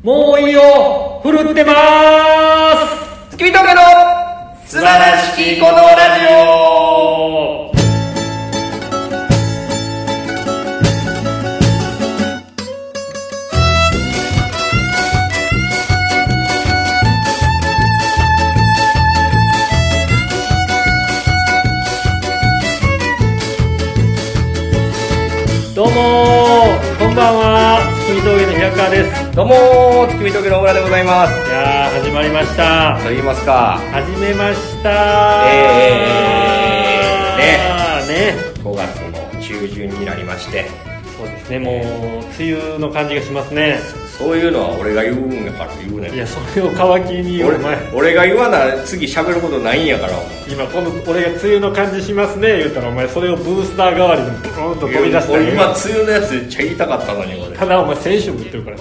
もういいよふるってまーす。月見峠の素晴らしきこのラジオ。どうもー。こんばんは。月見峠の平川ですどうもー月見峠の小村でございます。いやー始まりました。と言いますか。始めました。えね。5月の中旬になりまして。そうですねもう梅雨の感じがしますね。そういうのは俺が言うんやから言うねん。いやそれを皮切りにお俺前。俺が言わな次喋ることないんやから。今この俺が梅雨の感じしますね言ったらお前それをブースター代わりにブーンと飛び出した俺今よ梅雨のやつめっちゃ言いたかったのに俺。ただお前選手も言ってるから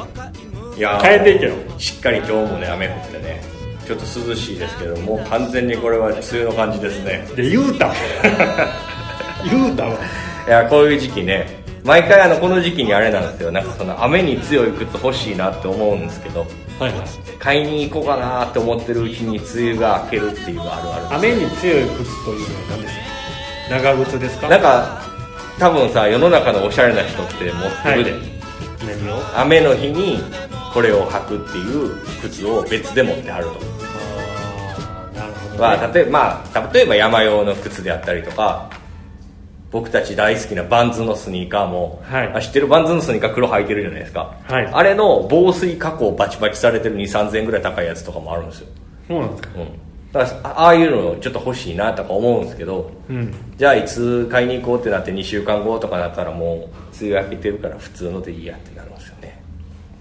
いやー変えていけよ。しっかり今日もね雨降ってね。ちょっと涼しいですけどもう完全にこれは梅雨の感じですね。で言うたわ 言うたわいやこういう時期ね毎回あのこの時期にあれなんですよ。なんかその雨に強い靴欲しいなって思うんですけどはいはい。買いに行こうかなって思ってるうちに梅雨が明けるっていうあるある雨に強い靴というのは何ですか？長靴ですか？なんか多分さ世の中のおしゃれな人って持ってるで、はい。何を？雨の日にこれを履くっていう靴を別で持ってはると。ああなるほど、ね、まあ、例えば、まあ、例えば山用の靴であったりとか僕たち大好きなバンズのスニーカーも、はい。あ知ってるバンズのスニーカー黒履いてるじゃないですか、はい。あれの防水加工バチバチされてる2 3 0 0 0円ぐらい高いやつとかもあるんですよ、そうなんですか。うん、だからあああいうのちょっと欲しいなとか思うんですけどうん。じゃあいつ買いに行こうってなって2週間後とかだったらもう梅雨明けてるから普通のでいいやってなる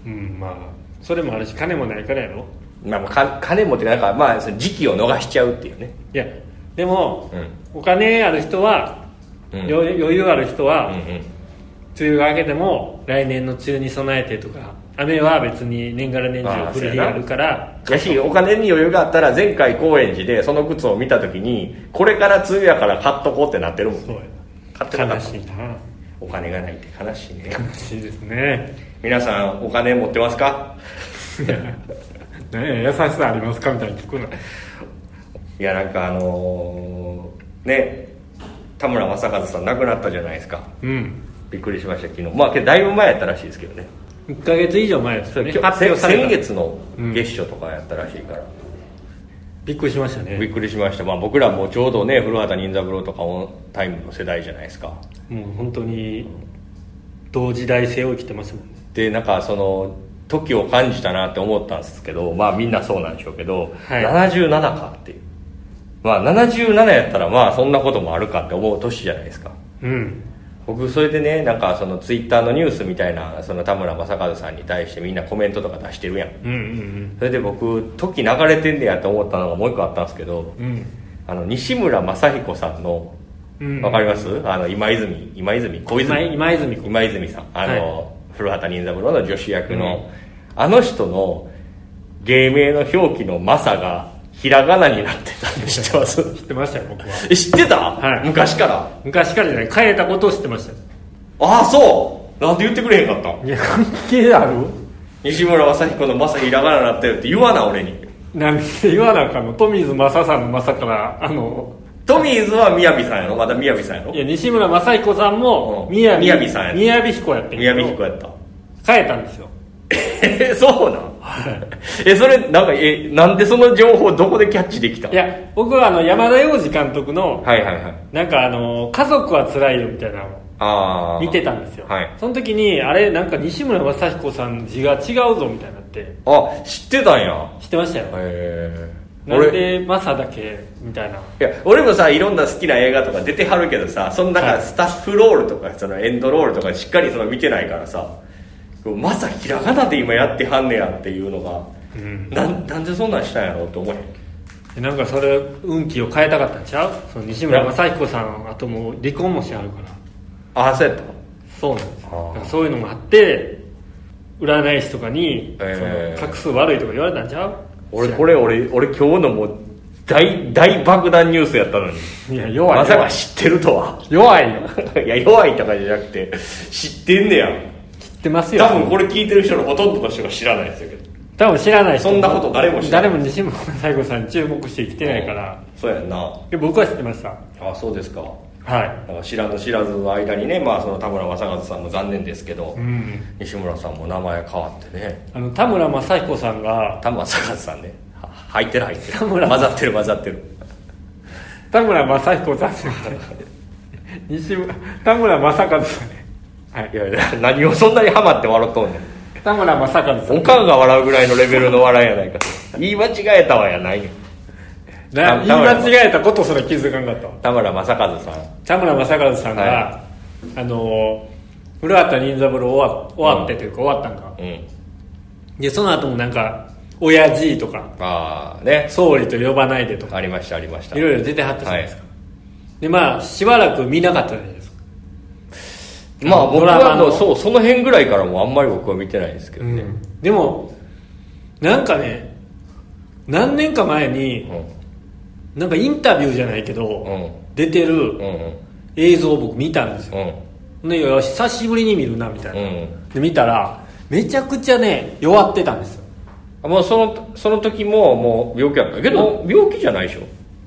うんまあそれもあるし金もないからやろ。まあ、金持ってなんか、まあ、その時期を逃しちゃうっていうね。いやでも、うお金ある人は、うん。余余裕ある人は、うんうん。梅雨が明けても来年の梅雨に備えてとか雨は別に年がら年あ中降る日があるからやしお金に余裕があったら前回高円寺でその靴を見た時にこれから梅雨やから買っとこうってなってるもんそうね買ってなかっ悲しいなお金がないって悲しいね。悲しいですね。皆さんお金持ってますか？ねえ優しさありますかみたいに聞くない。やなんかあのーね田村正和さん亡くなったじゃないですか。うん。びっくりしました昨日。まあだいぶ前やったらしいですけどね。1ヶ月以上前ですよね。先月の月初とかやったらしいから、びっくりしましたね。びっくりしました、まあ、僕らもちょうどね古畑任三郎とかオンタイムの世代じゃないですか。もう本当に同時代性を生きてますもんね。でなんかその時を感じたなって思ったんですけどまあみんなそうなんでしょうけど、はい。77かっていう。まあ77やったらまあそんなこともあるかって思う年じゃないですか。うん僕それでねなんかそのツイッターのニュースみたいなその田村正和さんに対してみんなコメントとか出してるやん。うんうんそれで僕時流れてんねやと思ったのがもう一個あったんですけどうん。うんあの西村雅彦さんのうん。わかります？あの今泉今泉小泉今今泉今泉さん。あの、は古畑任三郎の女子役の、あの人の芸名の表記の「マサ」がひらがなになってたの知ってます？知ってましたよ僕は。え知ってた、はい。昔から？昔からじゃない。変えたことを知ってましたよ。ああそう。なんで言ってくれへんかった？んいや関係ある？西村雅彦の「マサ」ひらがなになったよって言わな俺に。なんで言わなあかんの？富水正さんの正からあの。トミーズは雅さんやろ？まだ雅さんやろ？いや西村雅彦さんもうん。宮城雅さんや宮城彦やってんけ雅ど彦やった。変えたんですよえそうなん？えそれなんかえなんでその情報どこでキャッチできたいや僕はあの山田洋次監督のはいはいはい。なんかあの「家族はつらいよ」みたいなのをああ見てたんですよ、はい。その時にあれなんか西村雅彦さん字が違うぞみたいになって。あ知ってたんや。知ってましたよ。へえなんでマサだけみたいな。や俺もさいろんな好きな映画とか出てはるけどさそのなスタッフロールとかそのエンドロールとかしっかりその見てないからさまさひらがなで今やってはんねやっていうのが、うん。なんなんでそんなんしたんやろうと思えへんでなんかそれ運気を変えたかったんちゃう？その西村雅彦さんあともう離婚もしてはるから。あそうやったそうなんです。そういうのもあって占い師とかに、えー。画数悪いとか言われたんちゃう？俺これ俺俺今日のもう大大爆弾ニュースやったのに。いや弱い。まさか知ってるとは。弱いよ。いや弱いとかじゃなくて知ってんねや。知ってますよ。多分これ聞いてる人のほとんどの人が知らないですよ。けど多分知らない人そんなこと誰も知らない。誰も西村西郷さんに注目してきてないから、そうやんな。で僕は知ってました。あそうですか。はい。知らず知らずの間にね、まあ、その田村正和さんも残念ですけど、うん。西村さんも名前変わってね。あの田村正彦さんが田村正和さんね。は入ってる入ってる。田村混ざってる混ざってる。田村正彦さん。西村田村正和さん。ねはい。いやいや何をそんなにハマって笑っとんねん。田村正和さん。おかんが笑うぐらいのレベルの笑いやないか言い間違えたわやないよ。な言い間違えたことすら気づかんかったわ。田村正和さん。田村正和さんが、はあの古畑任三郎終わ終わってというか終わったんか、うん。でその後もなんか親父とかああね。総理と呼ばないでとか。ありましたありました。いろいろ出てはったじゃないですか、でまあしばらく見なかったじゃないまあ僕はもうそうその辺ぐらいからもうあんまり僕は見てないですけどね、でもなんかね何年か前にうん。なんかインタビューじゃないけど、うん。出てるうんうん。映像を僕見たんですよ、うん。で久しぶりに見るなみたいな、うん。で見たらめちゃくちゃね弱ってたんですよ。あもうそのその時ももう病気やったけど。病気じゃないでしょ。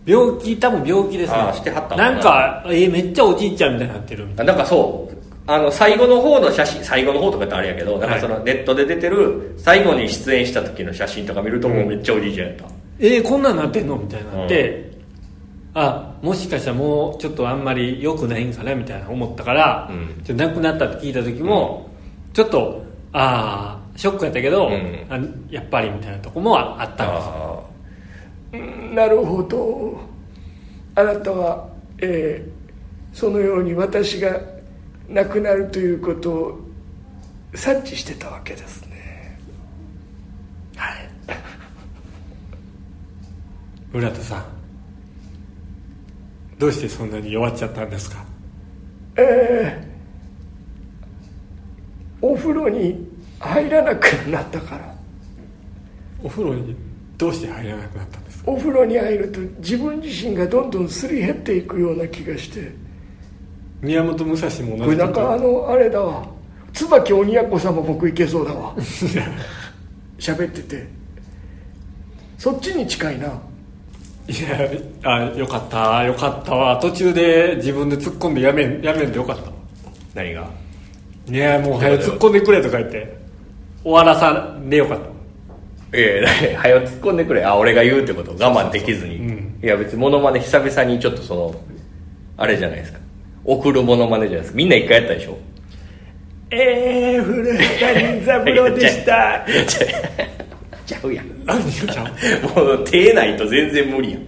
病気多分病気ですね。あーしてはったななんかえめっちゃおじいちゃんみたいになってるみたいあなんかそうあの最後の方の写真最後の方とか言ってあれやけどなんかそのネットで出てる最後に出演した時の写真とか見るともうめっちゃおじいちゃんやった、なえー、こんなんなってんの？みたいになって、あもしかしたらもうちょっとあんまり良くないんかな？みたいな思ったから、うん。ちょっと亡くなったって聞いた時も、ちょっとああショックやったけど、うん。あやっぱりみたいなとこもあったんですなるほど。あなたは、えーそのように私が亡くなるということを察知してたわけですね。はい。浦田さん。どうしてそんなに弱っちゃったんですか？えーお風呂に入らなくなったから。お風呂にどうして入らなくなったんですか？お風呂に入ると自分自身がどんどんすり減っていくような気がして宮本武蔵も同じこれなんかあのあれだわ。椿鬼奴さんも僕いけそうだわ。喋ってて。そっちに近いな。いやあよかった。よかったわ。途中で自分で突っ込んでやめんやめんでよかった。わ何が？いやもう早く突っ込んでくれとか言って。終わらさんでよかった。わええ早く突っ込んでくれ。あ俺が言うってこと。我慢できずに、うん。いや別にモノマネ久々にちょっとそのあれじゃないですか送るモノマネじゃないです。かみんな一回やったでしょ？えー、古畑任三郎でした。ちゃうやん。もう手ないと全然無理やん。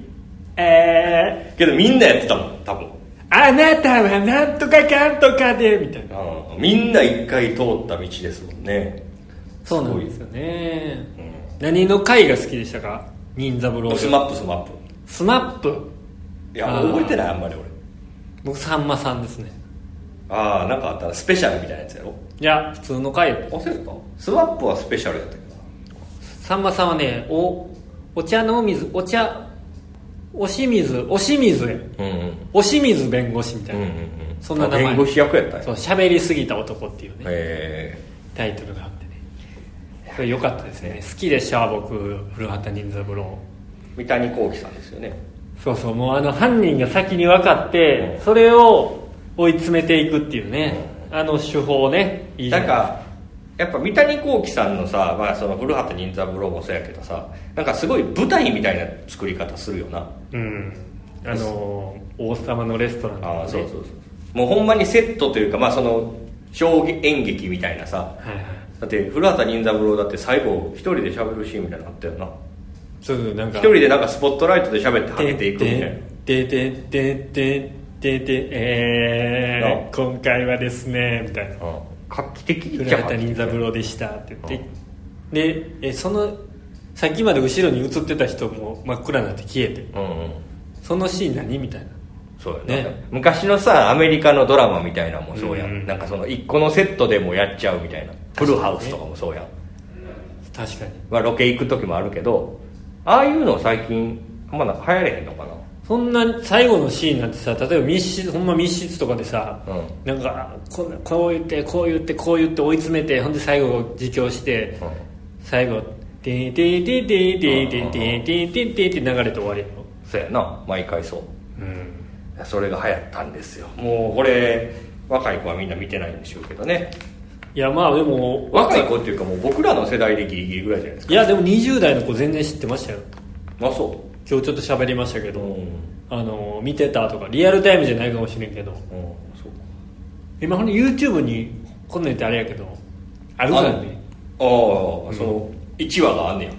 えけどみんなやってたもん多分。ー、あなたはなんとかかんとかでみたいな。うん。みんな一回通った道ですもんね。そうなんですよね、何の回が好きでしたか？任三郎。スマップスマップ。スマップ。いや覚えてないあんまり俺僕さんまさんですね。ああなんかあったなスペシャルみたいなやつやろ？いや普通の回。あそうですかスマップはスペシャルやったけ？どさんまさんはねおお茶の水お茶おし水おし水うんうん。おし水弁護士みたいな、うんうんうん。そんな名前。あ弁護士役やったんや。そう喋りすぎた男っていうねえ。タイトルがあってね。それ良かったですね。好きでした僕古畑任三郎。ー、三谷幸喜さんですよねそうそうもうあの犯人が先に分かって、うん。それを追い詰めていくっていうね、あの手法ねいいなんか。やっぱ三谷幸喜さんのさ、まあ、その古畑任三郎もそうやけどさなんかすごい舞台みたいな作り方するよな。うん。あの王様のレストランとかね。ああそうそうそうもうほんまにセットというかまあその小演劇みたいなさ。はいはい。だって古畑任三郎だって最後一人で喋るシーンみたいなのあったよなそうなんか。一人でなんかスポットライトで喋ってはけていくみたいな。ででででででえー、今回はですねみたいな。うん画期的古畑任三郎でしたって言って。でえそのさっきまで後ろに映ってた人も真っ暗になって消えて。うんうん。そのシーン何みたいな。そうやねね。昔のさアメリカのドラマみたいなのもそうやん、うんなんかその一個のセットでもやっちゃうみたいな。フルハウスとかもそうやん、確かに。まあ、ロケ行く時もあるけどああいうの最近あんまなんか流行れへんのかな？そんな最後のシーンなんてさ例えば密室ほんま密室とかでさ、うん。なんかここう言ってこう言ってこう言って追い詰めてほんで最後実況して、うん。最後てんてんてんてんてんてんてんてんてんてんって流れて終わりやろそうやな毎回そううんそれが流行ったんですよもうこれ若い子はみんな見てないんでしょうけどねいやまあでも若い子っていうかもう僕らの世代でギリギリぐらいじゃないですいやでも20代の子全然知ってましたよ。かあそ今日ちょっと喋りましたけど、ううん。あの見てたとかリアルタイムじゃないかもしれんけど。うんそう。今ほんと YouTube にこんなん言ってあれやけどあるからね。ああその1話があんねや。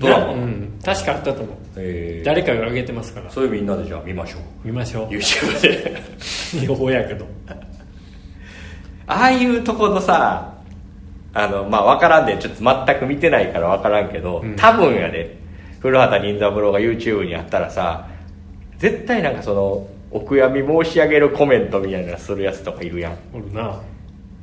ドラマ、うん。確かあったと思う。えー。誰かが上げてますから。それみんなでじゃあ見ましょう。見ましょう。YouTube で。両方やけど ああいうとこのさあのまあ分からんでちょっと全く見てないから分からんけど、うん。多分やで。古畑任三郎が YouTube にあったらさ絶対なんかそのお悔やみ申し上げるコメントみたいなのするやつとかいるやん。おるな。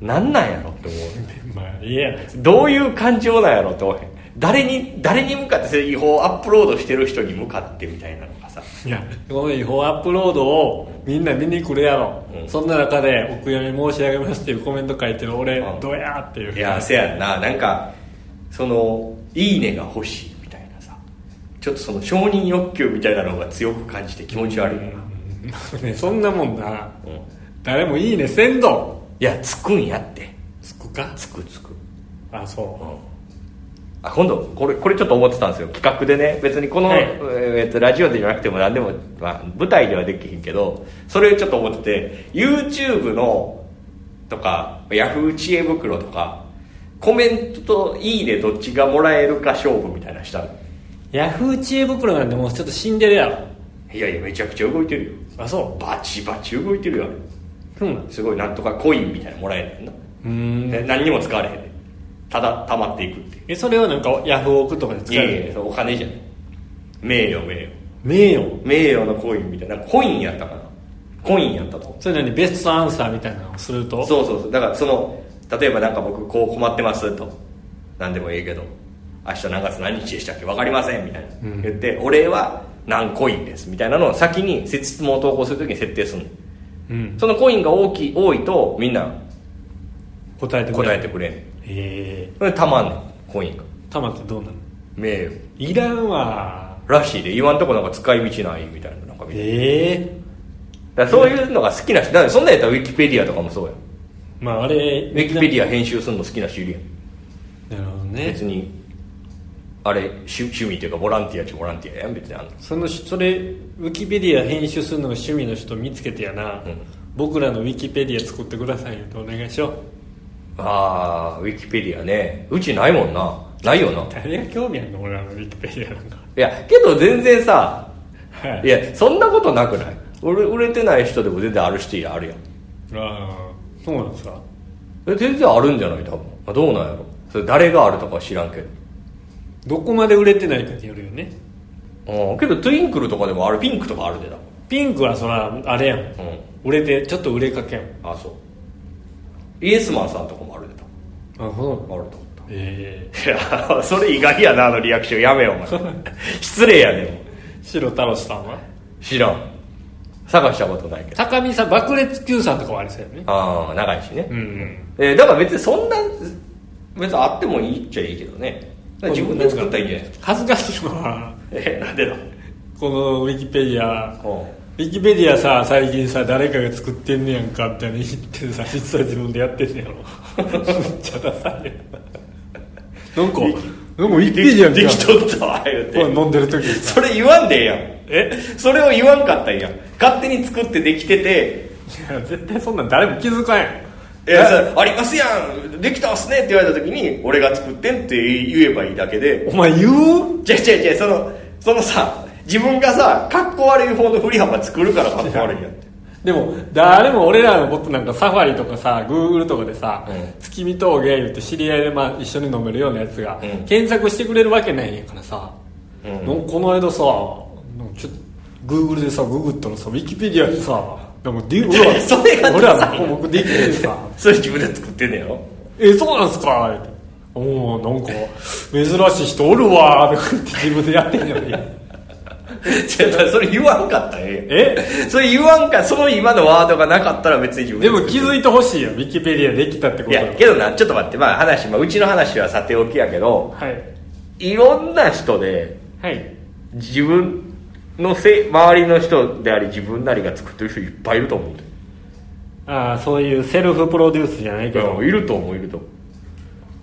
なんなんやろって思う。まあいいや。どういう感情なんやろって思う。誰に誰に向かってそれ違法アップロードしてる人に向かってみたいなさ。いや。この違法アップロードをみんな見に来るやろ、うん。そんな中で「お悔やみ申し上げます」っていうコメント書いてる俺、うん。どうやっていう。いやせやんな。なんかその「いいね」が欲しいみたいなさ。ちょっとその承認欲求みたいなのが強く感じて気持ち悪いよな、うん。ねそんなもんな。うん。誰もいいねせんどいやつくんやって。つくか？つくつく。あそあ今度これこれちょっと思ってたんですよ。企画でね。別にこの、はい。えーっとラジオでじゃなくても何でも、まあ、舞台ではできひんけどそれちょっと思ってて YouTube のとか Yahoo! 知恵袋とかコメントと「いいね」どっちがもらえるか勝負みたいなのしたの。うヤフー知恵袋なんてもうちょっと死んでるやろ。いやいやめちゃくちゃ動いてるよ。あそう？バチバチ動いてるよ。あれそうなんすごいなんとかコインみたいなのもらえないの。うーん。で何にも使われへんただ溜まっていくっていう。えそれはなんかヤフオクとかで使いやいえるやそれお金じゃない。名誉名誉。名誉？名誉のコインみたいな。コインやったかな。コインやったと思それなにベストアンサーみたいなのをすると？うそうそうそう。だからその例えばなんか僕こう困ってますと。何でもいいけど。明日何月何日でしたっけ？分かりませんみたいな、うん。言ってお礼は何コインですみたいなのを先に質問を投稿するときに設定するの。うん。そのコインが大きい多いとみんな答えてくれ答えてくれんえそれでたまんねんコインが。たまってどうなの？名誉。いらんわ。らしいで言わんとこなんか使い道ないみたいななんかええだからそういうのが好きな人だからそんなんやったらウィキペディアとかもそうやん。まああれウィキペディア編集するの好きな人いるやん。なるほどね。別にあれ趣趣味っていうかボランティアっちゃボランティアやん。別にあんの。そのそれウィキペディア編集するのが趣味の人見つけてやな、うん。僕らのウィキペディア作ってくださいよとお願いしようああウィキペディアね。うちないもんな。ないよな。い誰が興味あるの？俺らのウィキペディアなんか。やけど全然さはい。いやそんなことなくない？売れ売れてない人でも全然ある人あるやん。ああそうなんですか？え全然あるんじゃない？多分。あどうなんやろ？それ誰があるとかは知らんけど。どこまで売れてないかによるよね。うんけどトゥインクルとかでもある。ピンクとかあるでだピンクはそらあれやん。うん。売れてちょっと売れかけやん。あそうイエスマンさんとかもあるで多あそう。分あると。思っえ。えたいやそれ意外やなあのリアクション。やめよお前。失礼やで。も白太郎さんは？知らん。探したことないけど。高見さん爆裂 Q さんとかはありそうやね。ああ長いしね、うんうん。えーだから別にそんな別にあってもいいっちゃいいけどね。自分で作ったらいいんじゃないですか。恥ずかしいのは えなんでだ？このウィキペディア。うんウィキペディアさ最近さ誰かが作ってんねやんかみたいな言ってさ実は自分でやってんねやろ。めっちゃダサいなんかなんかウィキペディアみたいな。できとったわ言うて。飲んでる時それ言わんでええやん。え？それを言わんかったらいいやん。勝手に作ってできてて。いや絶対そんなん誰も気づかんやん。いやさありますやん。できたっすね。って言われた時に俺が作ってんって言えばいいだけで。お前言う？じゃじゃじゃそのそのさ自分がさかっこ悪い方の振り幅作るからかっこ悪いんやって。でも誰も俺らのことなんかサファリとかさグーグルとかでさ、うん。月見峠言って知り合いでまあ一緒に飲めるようなやつが、うん。検索してくれるわけないんやからさ、うん。この間さちょっとグーグルでさググったらさウィキペディアでさなんかディいや それが俺らの項目できてさ。それ自分で作ってんねやろ？えそうなんすか？って。おおなんか珍しい人おるわーとか言って自分でやってんじゃないじゃあ それ言わんかったらえええ？それ言わんかその今のワードがなかったら別に自分でも気づいてほしいよ。ウィキペディアできたってこといやけどなちょっと待って。まあ話、まあ、うちの話はさておきやけどはい。いろんな人ではい。自分のせ周りの人であり自分なりが作ってる人いっぱいいると思うああそういうセルフプロデュースじゃないけど、うんいると思ういると思う。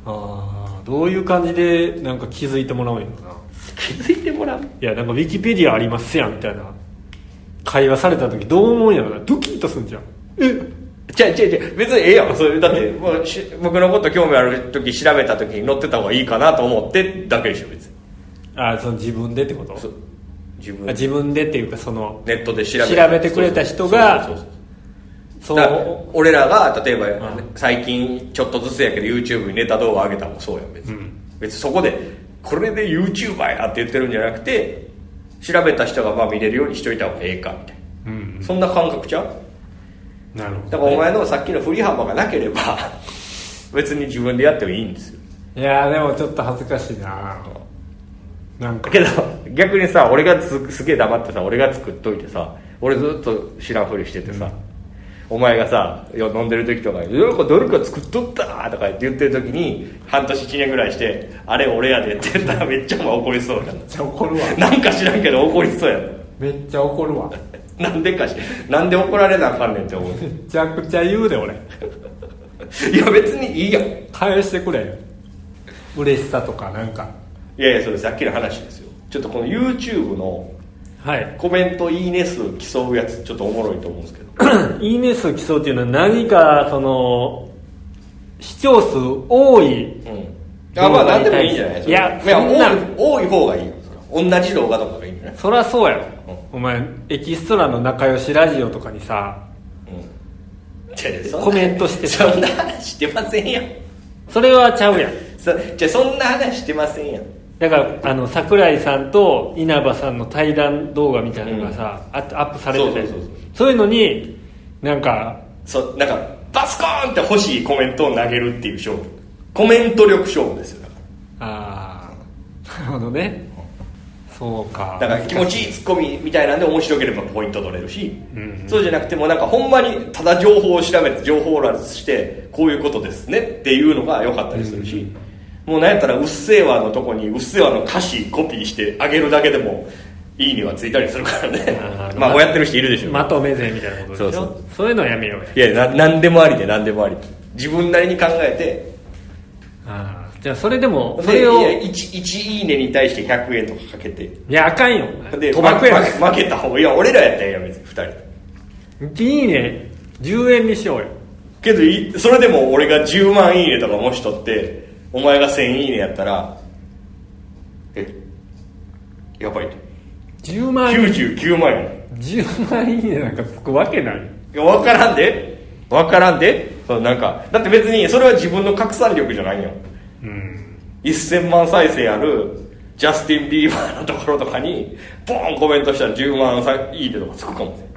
ああどういう感じでなんか気づいてもらうんやろな気づいてもらう。いやなんかウィキペディアありますやんみたいな会話された時どう思うんやろな。ドキッとすんじゃん。え？じゃあ、じゃあ、じゃあ別にええやん。それだって、もうし僕のこと興味ある時調べた時に載ってた方がいいかなと思ってだけでしょ、別に。ああその自分でってこと？そう。自分あ自分でっていうかそのネットで調べ調べてくれた人がそうそうそうそう。だから俺らが例えば、うん最近ちょっとずつやけど YouTube にネタ動画上げたのもそうやん別に、うん。別にそこでこれで YouTuber やって言ってるんじゃなくて調べた人がまあ見れるようにしといた方がええかみたいうんなそんな感覚ちゃう？なるほど、だからお前のさっきの振り幅がなければ別に自分でやってもいいんですよ。いやでもちょっと恥ずかしいな。なんか。けど逆にさ俺がすすげえ黙ってさ俺が作っといてさ俺ずっと知らんふりしててさ、お前がさよ飲んでる時とかに「なんか誰か作っとった!」とか言ってる時に半年1年ぐらいして「あれ俺やで」って言ったらめっちゃ怒りそうやめっちゃ怒るわ。ななんか知らんけど怒りそうやめっちゃ怒るわ。ななんでかしなんで怒られなあかんねんって思う。めちゃくちゃ言うで俺。いや別にいいや返してくれ。よ嬉しさとかなんか。やいやそれさっきの話ですよ。ちょっとこの YouTube のはい。コメントいいね数競うやつちょっとおもろいと思うんですけど。いいね数競うっていうのは何かその視聴数多いうん。あまあ何でもいいんじゃないいやいや多い多い方がいいよ同じ動画とかがいいんじゃないそりゃそうやろ、お前エキストラの仲良しラジオとかにさじゃあそんなコメントしてそんな話してませんやんそれはちゃうやん。そじゃあそんな話してませんやんだからあの桜井さんと稲葉さんの対談動画みたいなのがさ、あアップされてて。そういうのになんかそなんかバスコーンって欲しいコメントを投げるっていう勝負。コメント力勝負ですよ。だかああなるほどね。そうか。らだから気持ちいいツッコミみたいなんで面白ければポイント取れるし、うんそうじゃなくてもなんかほんまにただ情報を調べて情報欄してこういうことですねっていうのが良かったりするし、もうなんやったら「うっせぇわ」のとこに「うっせぇわ」の歌詞コピーしてあげるだけでもいいねはついたりするからね。まあこうやってる人いるでしょ。まとめ税みたいなことでしょ？そうそう。いうのはやめようや。いやな何でもありで何でもあり。自分なりに考えて。ああじゃあそれでもそでれをいや 1, 1いいねに対して100円とかかけて。いやあかんよ。で賭博や。負負けた方がいや俺らやったらええやん別に2人。いいね。10円にしようよ。けどいそれでも俺が10万いいねとかもしとってお前が1000いいねやったらえやばい。と10万いいね99万円。10万いいねなんかつくわけない。いや分からんで。分からんで。そうなんかだって別にそれは自分の拡散力じゃないよ。うん。1000万再生あるジャスティン・ビーバーのところとかにボーンコメントしたら10万さいいねとかつくかもしれん。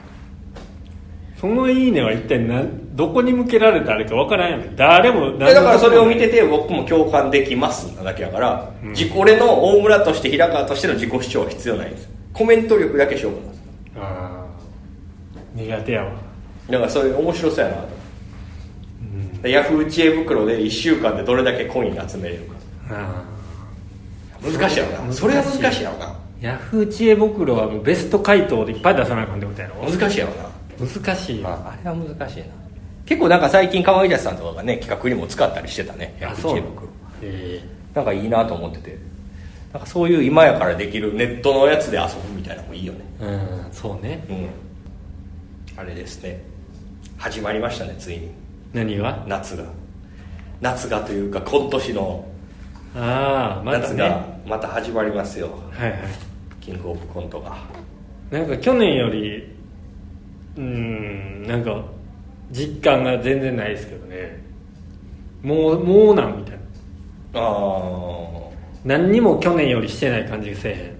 そのいいねは一体何どこに向けられたあれかわからんやん。誰もでだからそれを見てて僕も共感できます。なだけやから、自己俺の大村として平川としての自己主張は必要ないんです。コメント力だけ勝負なんです。ああ苦手やわ。だからそれ面白そうやなと、でヤフー知恵袋で1週間でどれだけコイン集めれるか。あ難しいやろな。それは難しいやろな。あヤフー知恵袋はもうベスト回答でいっぱい出さなあかんってことやろ。難しいやろな。難しい。よあれは難しいな結構なんか最近かまいたちさんとかがね企画にも使ったりしてたねヤフーあそえ。なんかいいなと思ってて。なんかそういう今やからできるネットのやつで遊ぶみたいなのもいいよね。えうんそうね。うん。あれですね。始まりましたねついに。何が？夏が。夏がというか今年の。ああまたね。夏がまた始まりますよ、はいはい。キングオブコントが。なんか去年よりうんなんか実感が全然ないですけどね。もうもうなんみたいな。あ何にも去年よりしてない感じがせえへん。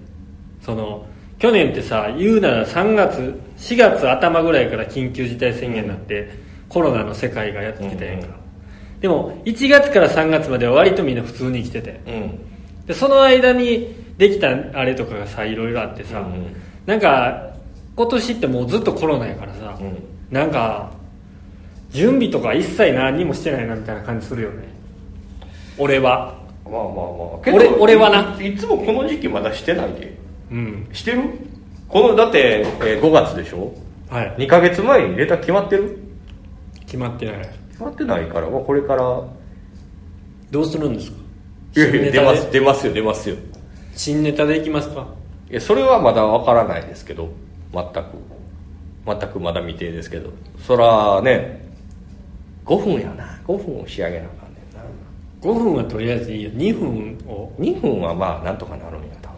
その去年ってさ言うなら3月4月頭ぐらいから緊急事態宣言になって、コロナの世界がやってきたやんか、うん。でも1月から3月までは割とみんな普通に生きてて。あうん。でその間にできたあれとかがさいろいろあってさ、うん。なんか今年ってもうずっとコロナやからさ、うん。なんか準備とか一切何にもしてないなみたいな感じするよね。俺は。まあまあまあ。俺俺はな。いいつもこの時期まだしてないで。うん。してる？このだって、えー5月でしょ？はい。2ヶ月前にネタ決まってる？決まってない。決まってないから、まあ、これから。どうするんですか？いやいや出ます出ますよ出ますよ。新ネタでいきますか？いやそれはまだわからないですけど。全く。全くまだ未定ですけど。そらね5分やな。5分を仕上げなあかんねんな。5分はとりあえずいいよ。2分を。2分はまあなんとかなるんや多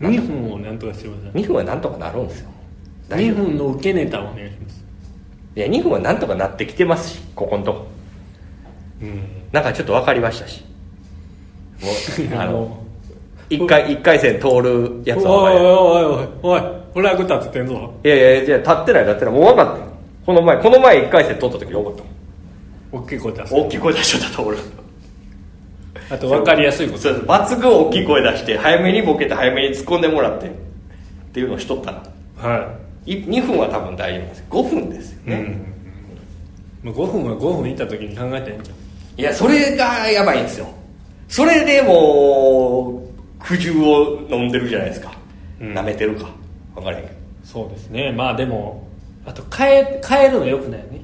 2分をなんとかしてくださ分2分はなんとかなるんですよ。い大丈2分の受けネタをお願いします。夫いや2分はなんとかなってきてますしここんとこ。うん。なんかちょっと分かりましたし。もう あのあの1回一回戦通るやおいつはおいおいおいおいフラグ立っててんぞいやいやいや立ってない立ってないもう分かっこの前この前1回戦通った時に分かった大きい声出す大きい声出しちゃったと俺。あと分かりやすいこと。そうです抜群大きい声出して早めにボケて早めに突っ込んでもらって。っていうのをしとったらはい。2分は多分大丈夫です。5分ですよい、ね、うん、5分は5分いた時に考えたらいいんじゃん。いやそれがやばいんですよ。それでもう苦渋を飲んでるじゃないですか。うん。な、めてるか。分からへんけど。そうですね。まあでもあと変え変えるのよくないよね。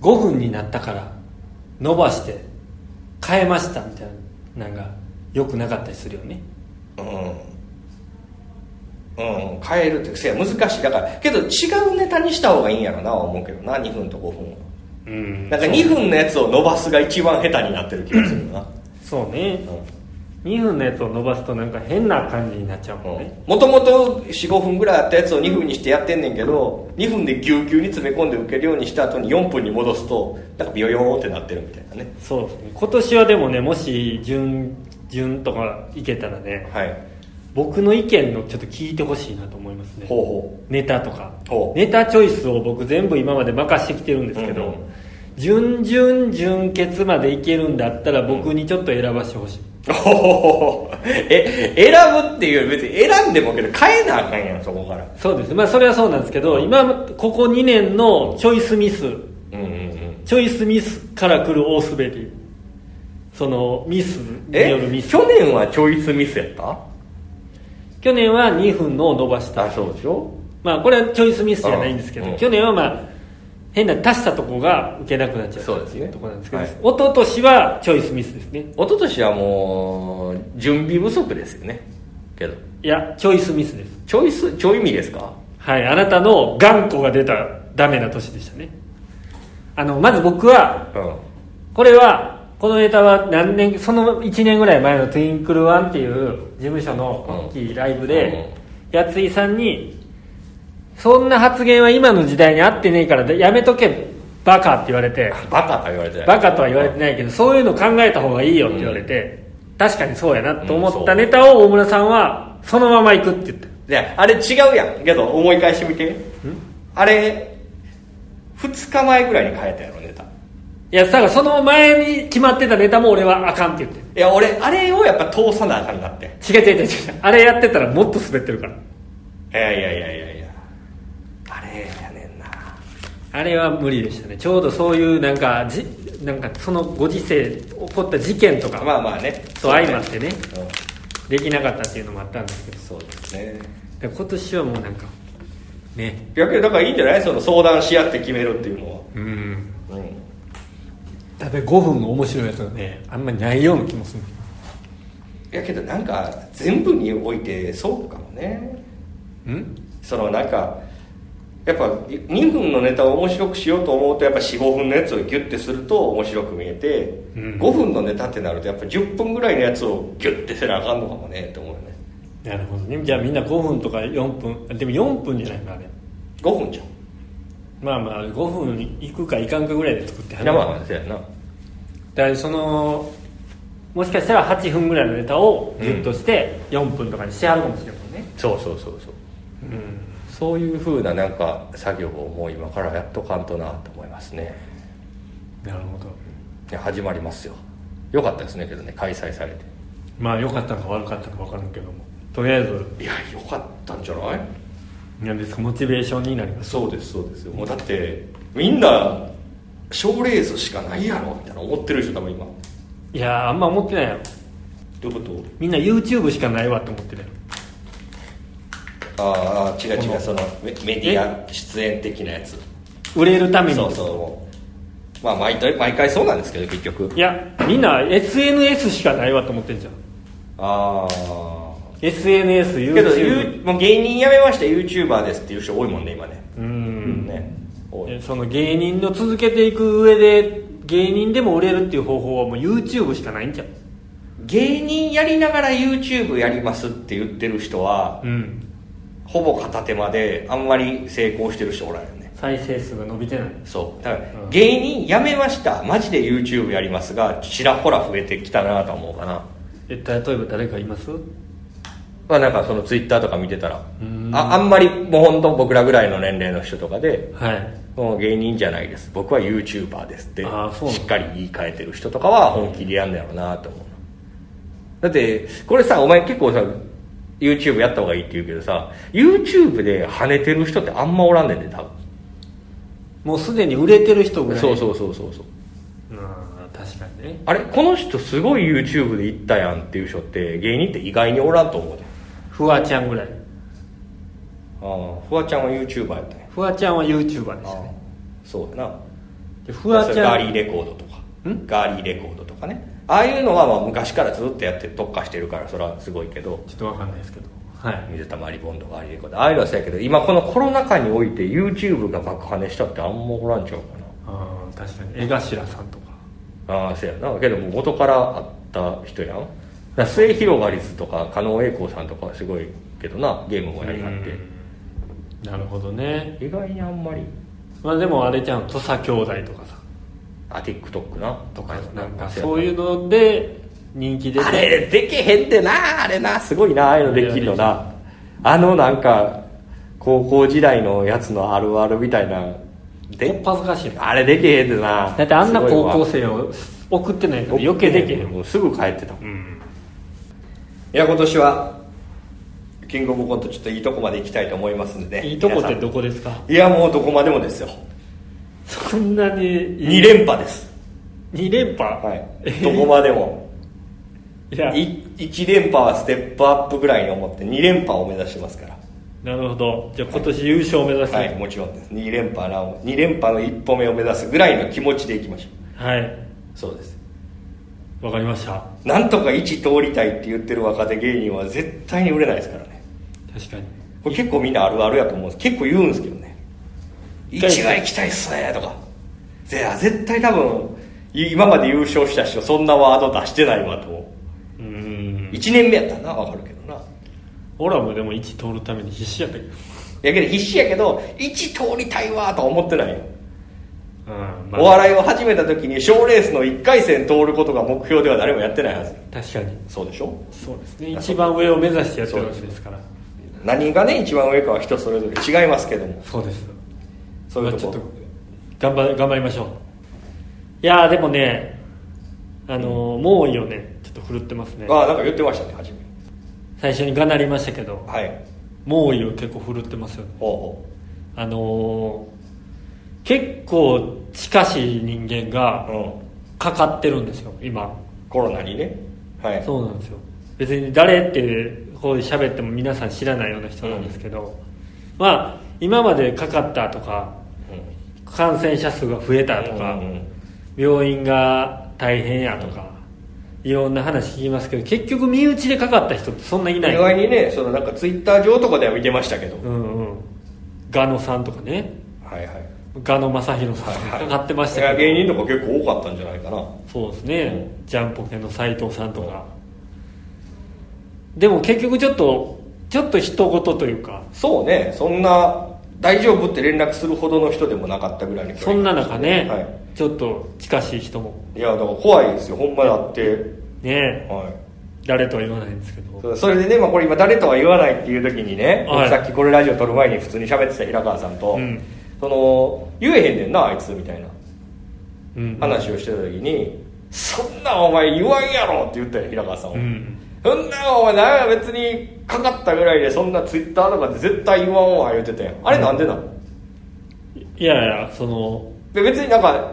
5分になったから伸ばして変えましたみたいななんかよくなかったりするよね。うん。うん。変えるってせや難しい。だからけど違うネタにした方がいいんやろな思うけどな2分と5分は。うん。なんか2分のやつを伸ばすが一番下手になってる気がするな。そうね2分のやつを伸ばすとなんか変な感じになっちゃうもんね、もともと45分ぐらいあったやつを2分にしてやってんねんけど2分でぎゅうぎゅうに詰め込んで受けるようにした後に4分に戻すとなんかビヨヨーってなってるみたいなね。そうですね。今年はでもねもし順順とかいけたらねはい。僕の意見のちょっと聞いてほしいなと思いますね。ほうほネタとか。ほう。ネタチョイスを僕全部今まで任してきてるんですけど、うんうん。準々準決までいけるんだったら僕にちょっと選ばしてほしい、うほうほうえ選ぶっていうより別に選んでもけど変えなあかんやんそこから。そうです。まあそれはそうなんですけど、今ここ2年のチョイスミス。うんうんうん。チョイスミスから来る大滑りそのミスによるえミス。去年はチョイスミスやった？去年は2分のを伸ばした。あそうでしょ？まあこれはチョイスミスじゃないんですけど、うん。去年はまあ変な足したとこが受けなくなっちゃう。そうですね。ところなんですけど、はい。一昨年はチョイスミスですね。一昨年はもう準備不足ですよね。けど。いやチョイスミスです。チョイスちょい味ですか？はいあなたの頑固が出たダメな年でしたね。あのまず僕はうん。これはこのネタは何年その1年ぐらい前のトゥインクルワンっていう事務所の大きいライブで、やついさんにそんな発言は今の時代に合ってねえからやめとけバカって言われて。バカとは言われてない。バカとは言われてないけどそういうの考えた方がいいよって言われて、確かにそうやなと思ったネタを大村さんはそのまま行くって言って。いやあれ違うやん。けど思い返してみて。あれ2日前ぐらいに変えたやろネタ。いやだからその前に決まってたネタも俺はあかんって言って。いや俺あれをやっぱ通さなあかんなって。違う違う違う違う。あれやってたらもっと滑ってるから。いやいやいやいやいやあれやねんなあれは無理でしたね。ちょうどそういうなんかじなんかそのご時世起こった事件とかまあまあね。と相まってねうんできなかったっていうのもあったんですけど。そうですね。今年はもうなんかね。いやけどだからいいんじゃない？その相談し合って決めるっていうのは。うん。うん。ただ5分の面白いやつがねあんまりないような気もする。いやけどなんか全部においてそうかもね。うん？そのなんかやっぱ2分のネタを面白くしようと思うとやっぱ45分のやつをギュッてすると面白く見えて、うん。5分のネタってなるとやっぱ10分ぐらいのやつをギュッてせなあかんのかもねって思うよねなるほどね。じゃあみんな5分とか4分。でも4分じゃないかあれ。5分じゃん。まあまあ5分いくかいかんかぐらいで作っていやまあまあそうやな。だからそのもしかしたら8分ぐらいのネタをギュッとして4分とかにしてはるかもしれないもんね。そうそうそうそう。うんそういうふうななんか作業をもう今からやっとかんとなと思いますね。なるほど。始まりますよ。よかったですねけどね開催されて。まあ良かったのか悪かったのか分からんけども。とりあえず。いやよかったんじゃない？何ですかモチベーションになります。そうですそうですよ。もうだってみんな賞レースしかないやろみたいな思ってるでしょ多分今。いやーあんま思ってないやろ。どういうこと？みんな YouTube しかないわって思ってるやろああ違う違うそのメメディア出演的なやつ。売れるために。そうそう。まあ毎回毎回そうなんですけど結局。いやみんな SNS しかないわと思ってんじゃん。ああ SNS、けど YouTube ゆもう芸人辞めました YouTuber ですっていう人多いもんね今ね。うん。ね。その芸人の続けていく上で芸人でも売れるっていう方法はもう YouTube しかないんじゃん。芸人やりながら YouTube やりますって言ってる人はうんほぼ片手間であんまり成功してる人おらんよね。再生数が伸びてない。そう。だからうん。芸人辞めました。マジで YouTube やりますがちらほら増えてきたなと思うかな。え例えば誰かいます？まあなんかその Twitter とか見てたら。うん。ああんまりもう本当僕らぐらいの年齢の人とかではい。もう芸人じゃないです。僕は YouTuber ですってしっかり言い換えてる人とかは本気でやんのやろうなと思う。だってこれさお前結構さ YouTube やった方がいいって言うけどさ YouTube で跳ねてる人ってあんまおらんねんで多分。もうすでに売れてる人ぐらい。そうそうそうそうそう。うん確かにね。あれ？この人すごい YouTube で行ったやんっていう人って芸人って意外におらんと思うでフワちゃんぐらい。ああフワちゃんは YouTuber やったんや。フワちゃんは YouTuber でしたああねそうやな。でフワちゃんガーリーレコードとか。ん？ガーリーレコードとかねああいうのはまあ昔からずっとやって特化してるからそれはすごいけど。ちょっとわかんないですけど。はい。水溜りボンドガーリーレコードああいうのはそうやけど今このコロナ禍において YouTube が爆跳ねしたってあんまおらんちゃうかああ確かに。江頭さんとか。なああそうやな。けどもう元からあった人やん。だ末広がりずとか加納栄光さんとかはすごいけどなゲームもやりはって。うん。なるほどね。意外にあんまり。まあでもあれじゃん。土佐兄弟とかさあ TikTok なとかなんかそそういうので人気出て。あれでけへんってなあれな。すごいなああいうのできるのな。あのなんか高校時代のやつのあるあるみたいなこで。っぱずかしいなあれでけへんってな。だってあんな高校生を送ってないから余計できへんもうすぐ帰ってた。うん。いや今年はキングオブコントちょっといいとこまで行きたいと思いますんでね。いいとこって皆どこですか？いやもうどこまでもですよそんなに2連覇です。2連覇？はい。どこまでも。いや。い1連覇はステップアップぐらいに思って2連覇を目指してますから。なるほど。じゃあ今年優勝を目指してはいもちろんです。2連覇な2連覇の一歩目を目指すぐらいの気持ちでいきましょはい、うそうです。わかりました。なんとか1通りたいって言ってる若手芸人は絶対に売れないですからね。確かに。これ結構みんなあるあるやと思うんです。結構言うんですけどね1は行きたいっすねとか。絶対多分今まで優勝した人そんなワード出してないわと。思ううーん。1年目やったらな分かるけどな。俺らもでも1通るために必死やったけど。やけど必死やけど1通りたいわとは思ってないよ。うんまあ。お笑いを始めた時に賞レースの1回戦通ることが目標では誰もやってないはず。確かに。そうでしょ？そうですね。一番上を目指してやってるわけですから。何がね一番上かは人それぞれ違いますけども。そうですそういうとこ。まあちょっと頑張頑張りましょう。いやーでもねあのー猛威をね。ちょっと振るってますね。ああなんか言ってましたね初め。最初にがなりましたけど。はい。猛威を結構振るってますよ。ねほあのー結構近しい人間うがかかってるんですよ今。コロナにね。はい。そうなんですよ。別に誰ってこう喋っても皆さん知らないような人なんですけど、まあ今までかかったとか感染者数が増えたとか、うんうん病院が大変やとか、いろんな話聞きますけど結局身内でかかった人ってそんないない。意外にねそのなんかツイッター上とかでは見てましたけど、うんうん。ガノさんとかね。はいはい。ガノ正弘さんとかかかってましたけど、いや芸人とか結構多かったんじゃないかな。そうですね、ジャンポケの斎藤さんとか、でも結局ちょっとちょっと人事というか。そうね。そんな大丈夫って連絡するほどの人でもなかったぐらいの距離そんな中ね、はい。ちょっと近しい人も。いやだから怖いですよほんまだって。ねは誰とは言わないんですけど。いそれでね、まあ、これ今誰とは言わないっていう時にね、はい。僕さっきこれラジオ撮る前に普通に喋ってた平川さんと、うん。その言えへんねんなあいつみたいな。うん。話をしてた時に、そんなんお前言わんやろって言ったよ平川さんは、うんそんなんお前な別にかかったぐらいでそんなツイッターとかで絶対言わんわ言ってたやん。あれなんでなの、いやいやそので別になんか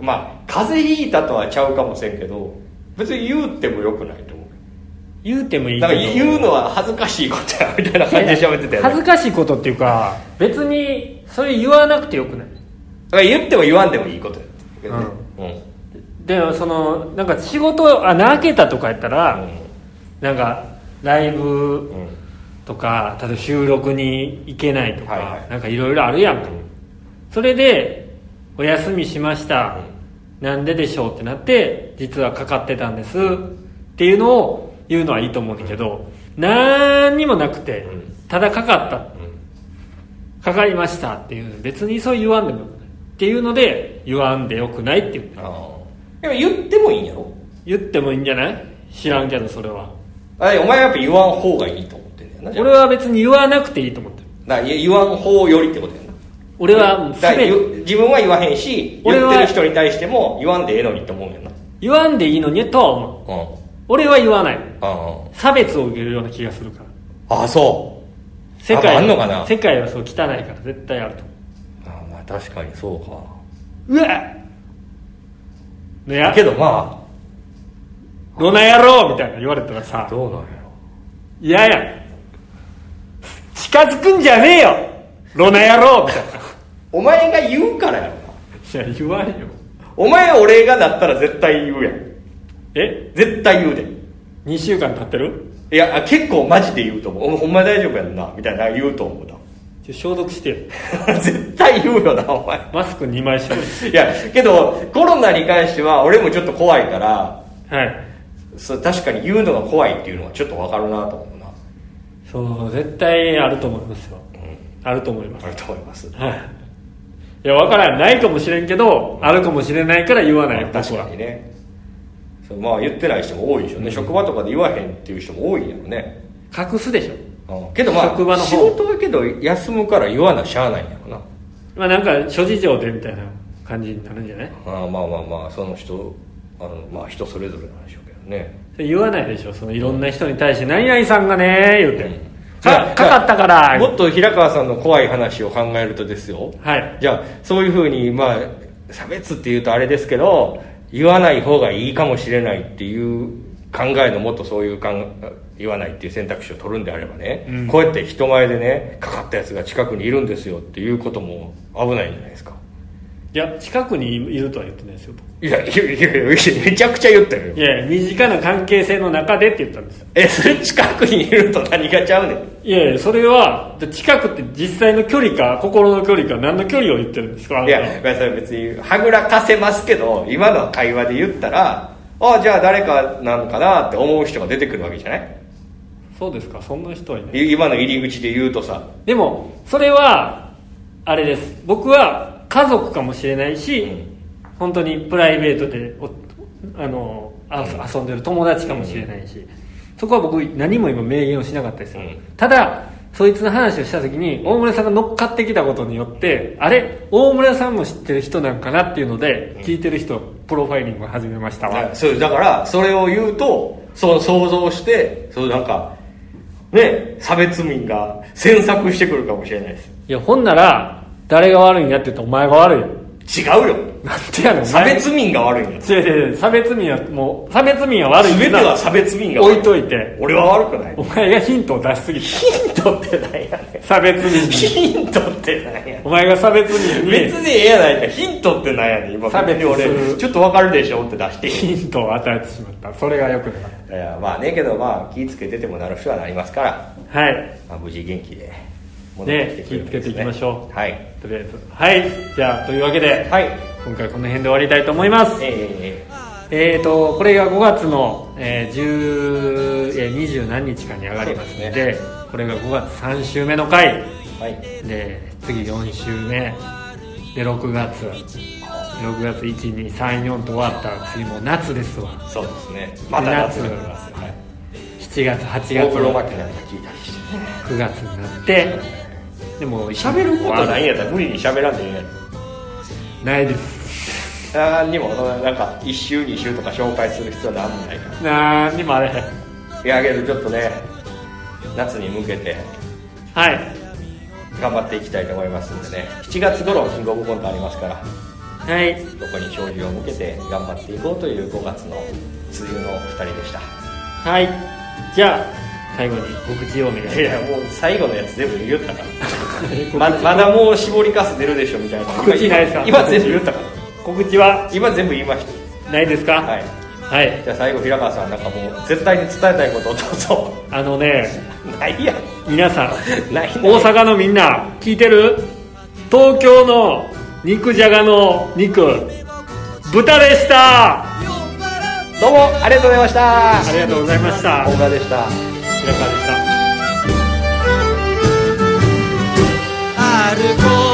まあ風邪ひいたとはちゃうかもしれんけど別に言うてもよくないと思う。言うてもいいだけど。から言うのは恥ずかしいことやみたいな感じで喋ってたよね。恥ずかしいことっていうか別にそれ言わなくてよくない。だから言っても言わんでもいいことやけどね。うんでそのなんか仕事あ泣けたとかやったら、うなんかライブんうん。とか例えば収録に行けないとか、はいはい。なんかいろいろあるやん。か、それで「お休みしました、なんででしょう?」ってなって「実はかかってたんです」っていうのを言うのはいいと思うんだけど、何にもなくて、うん。ただかかった。うん。かかりましたっていう別にそう言わんでもっていうので言わんでよくないって言ってああでも言ってもいいんやろ。言ってもいいんじゃない？知らんけどそれは。あお前はやっぱ言わん方がいいと思ってんだよな。じゃあ俺は別に言わなくていいと思ってる。だから言わん方よりってことやな。俺はだから全て言自分は言わへんし俺は言ってる人に対しても言わんでええのにって思うんやな。言わんでいいのにとは思う。うん。俺は言わない。あ差別を受けるような気がするから。ああそう。世界ああんのかな？世界はそう汚いから絶対あると思ああまあ確かにそうか。ううわねや。けどまロナ野郎みたいな言われたらあさ。どうなんやろ嫌やん近づくんじゃねえよ。ロナ野郎みたいな。いお前が言うからやろ。なや言わんよ。お前俺がなったら絶対言うやん。え？絶対言うで。2週間経ってる？いやあ結構マジで言うと思う。お前ほんま大丈夫やんな。みたいな言うと思うなちょ消毒してよ。絶対言うよなお前。マスク2枚してるいやけどコロナに関しては俺もちょっと怖いからはい。そう確かに言うのが怖いっていうのはちょっとわかるなと思うな。そう絶対あると思いますよ、あると思います。あると思います。はい。いや分からん。ないかもしれんけどあるかもしれないから言わない僕確かはにね。まあ言ってない人も多いでしょうね、職場とかで言わへんっていう人も多いんやろね、隠すでしょ。うん、けどまあ職場の方仕事だけど休むから言わなしゃあないんやろな。まあなんか諸事情でみたいな感じになるんじゃない？あーまあまあまあその人あのまあ人それぞれなんでしょうけどね。言わないでしょそのいろんな人に対して「何々さんがね」言うて、いかやかかったから。もっと平川さんの怖い話を考えるとですよ。はい。じゃあそういうふうにまあ差別っていうとあれですけど言わない方がいいかもしれないっていう考えのもっとそういうかん言わないっていう選択肢を取るんであればね、うん。こうやって人前でねかかったやつが近くにいるんですよっていうことも危ないんじゃないですか。いや近くにいるとは言ってないですよ僕。いやいやいやめちゃくちゃ言ったよ。いや身近な関係性の中でって言ったんですよ。えそれ近くにいると何がちゃうねん。いやいやそれは近くって実際の距離か心の距離か何の距離を言ってるんですかいたや、まあ、それ別にはぐらかせますけど今の会話で言ったらあじゃあ誰かなのかなって思う人が出てくるわけじゃない？そうですかそんな人はいない。い今の入り口で言うとさ。でもそれはあれです。僕は家族かもしれないし、うん。本当にプライベートでおあのあ遊んでる友達かもしれないし、そこは僕何も今明言をしなかったですよ、うん。ただそいつの話をした時に大村さんが乗っかってきたことによってあれ？大村さんも知ってる人なんかなっていうので、聞いてる人プロファイリングを始めましたわ、だそうだからそれを言うとそう想像してそうなんかね差別民が詮索してくるかもしれないです。いやほんなら誰が悪いんやって言ったらお前が悪いよ。違うよなんてやねんお差前別民が悪いんだ違う違う違う差別民はもう差別民は悪い全ては差別民が悪置いといて。俺は悪くない。お前がヒントを出しすぎた。ヒントって何やねん。差別民に。ヒントって何やねん。お前が差別民に。別にええやないかヒントってなんやねん今。差別俺ちょっとわかるでしょって出して。ヒントを与えてしまった。それがよくなかっいやまあねけどまあ気ぃつけててもなる人はなりますから、たはい。まあ、無事元気でね。気ぃつけていきましょう。はい。とりあえず。はい。じゃあというわけではい。今回この辺で終わりたいと思います。えええーとこれが5月の、えー、10えー20何日かに上がりますのでそうでこれが5月3週目の回。はい。で次4週目。で6月。6月1234と終わったら次もう夏ですわ。そうですね。また夏になりますはい。7月8月大黒摩季なんか聞いたりして9月になってでも喋ることないんやったら無理に喋らんでいいねないです。何にもなんか1週2週とか紹介する必要なんもないかなんにもあれへん。らいやけどちょっとね夏に向けてはい。頑張っていきたいと思いますんでね。7月頃キングオブコントありますからはい。そこに照準を向けて頑張っていこうという5月の梅雨の2人でした。はい。じゃあ最後に告知をお願いいやもう最後のやつ全部言ったから。ままだもう絞りかす出るでしょみたいな。告知ないですか？今今全部言ったから。告知は？今全部言いましないですか？たはい。はい。じゃあ最後平川さんなんかもう絶対に伝えたいことをどうぞ。あのねないや。ん皆さん大阪のみんな聞いてる？東京の肉じゃがの肉。豚でした。どうもありがとうございました。ありがとうございました。大川でした平川でした歩こう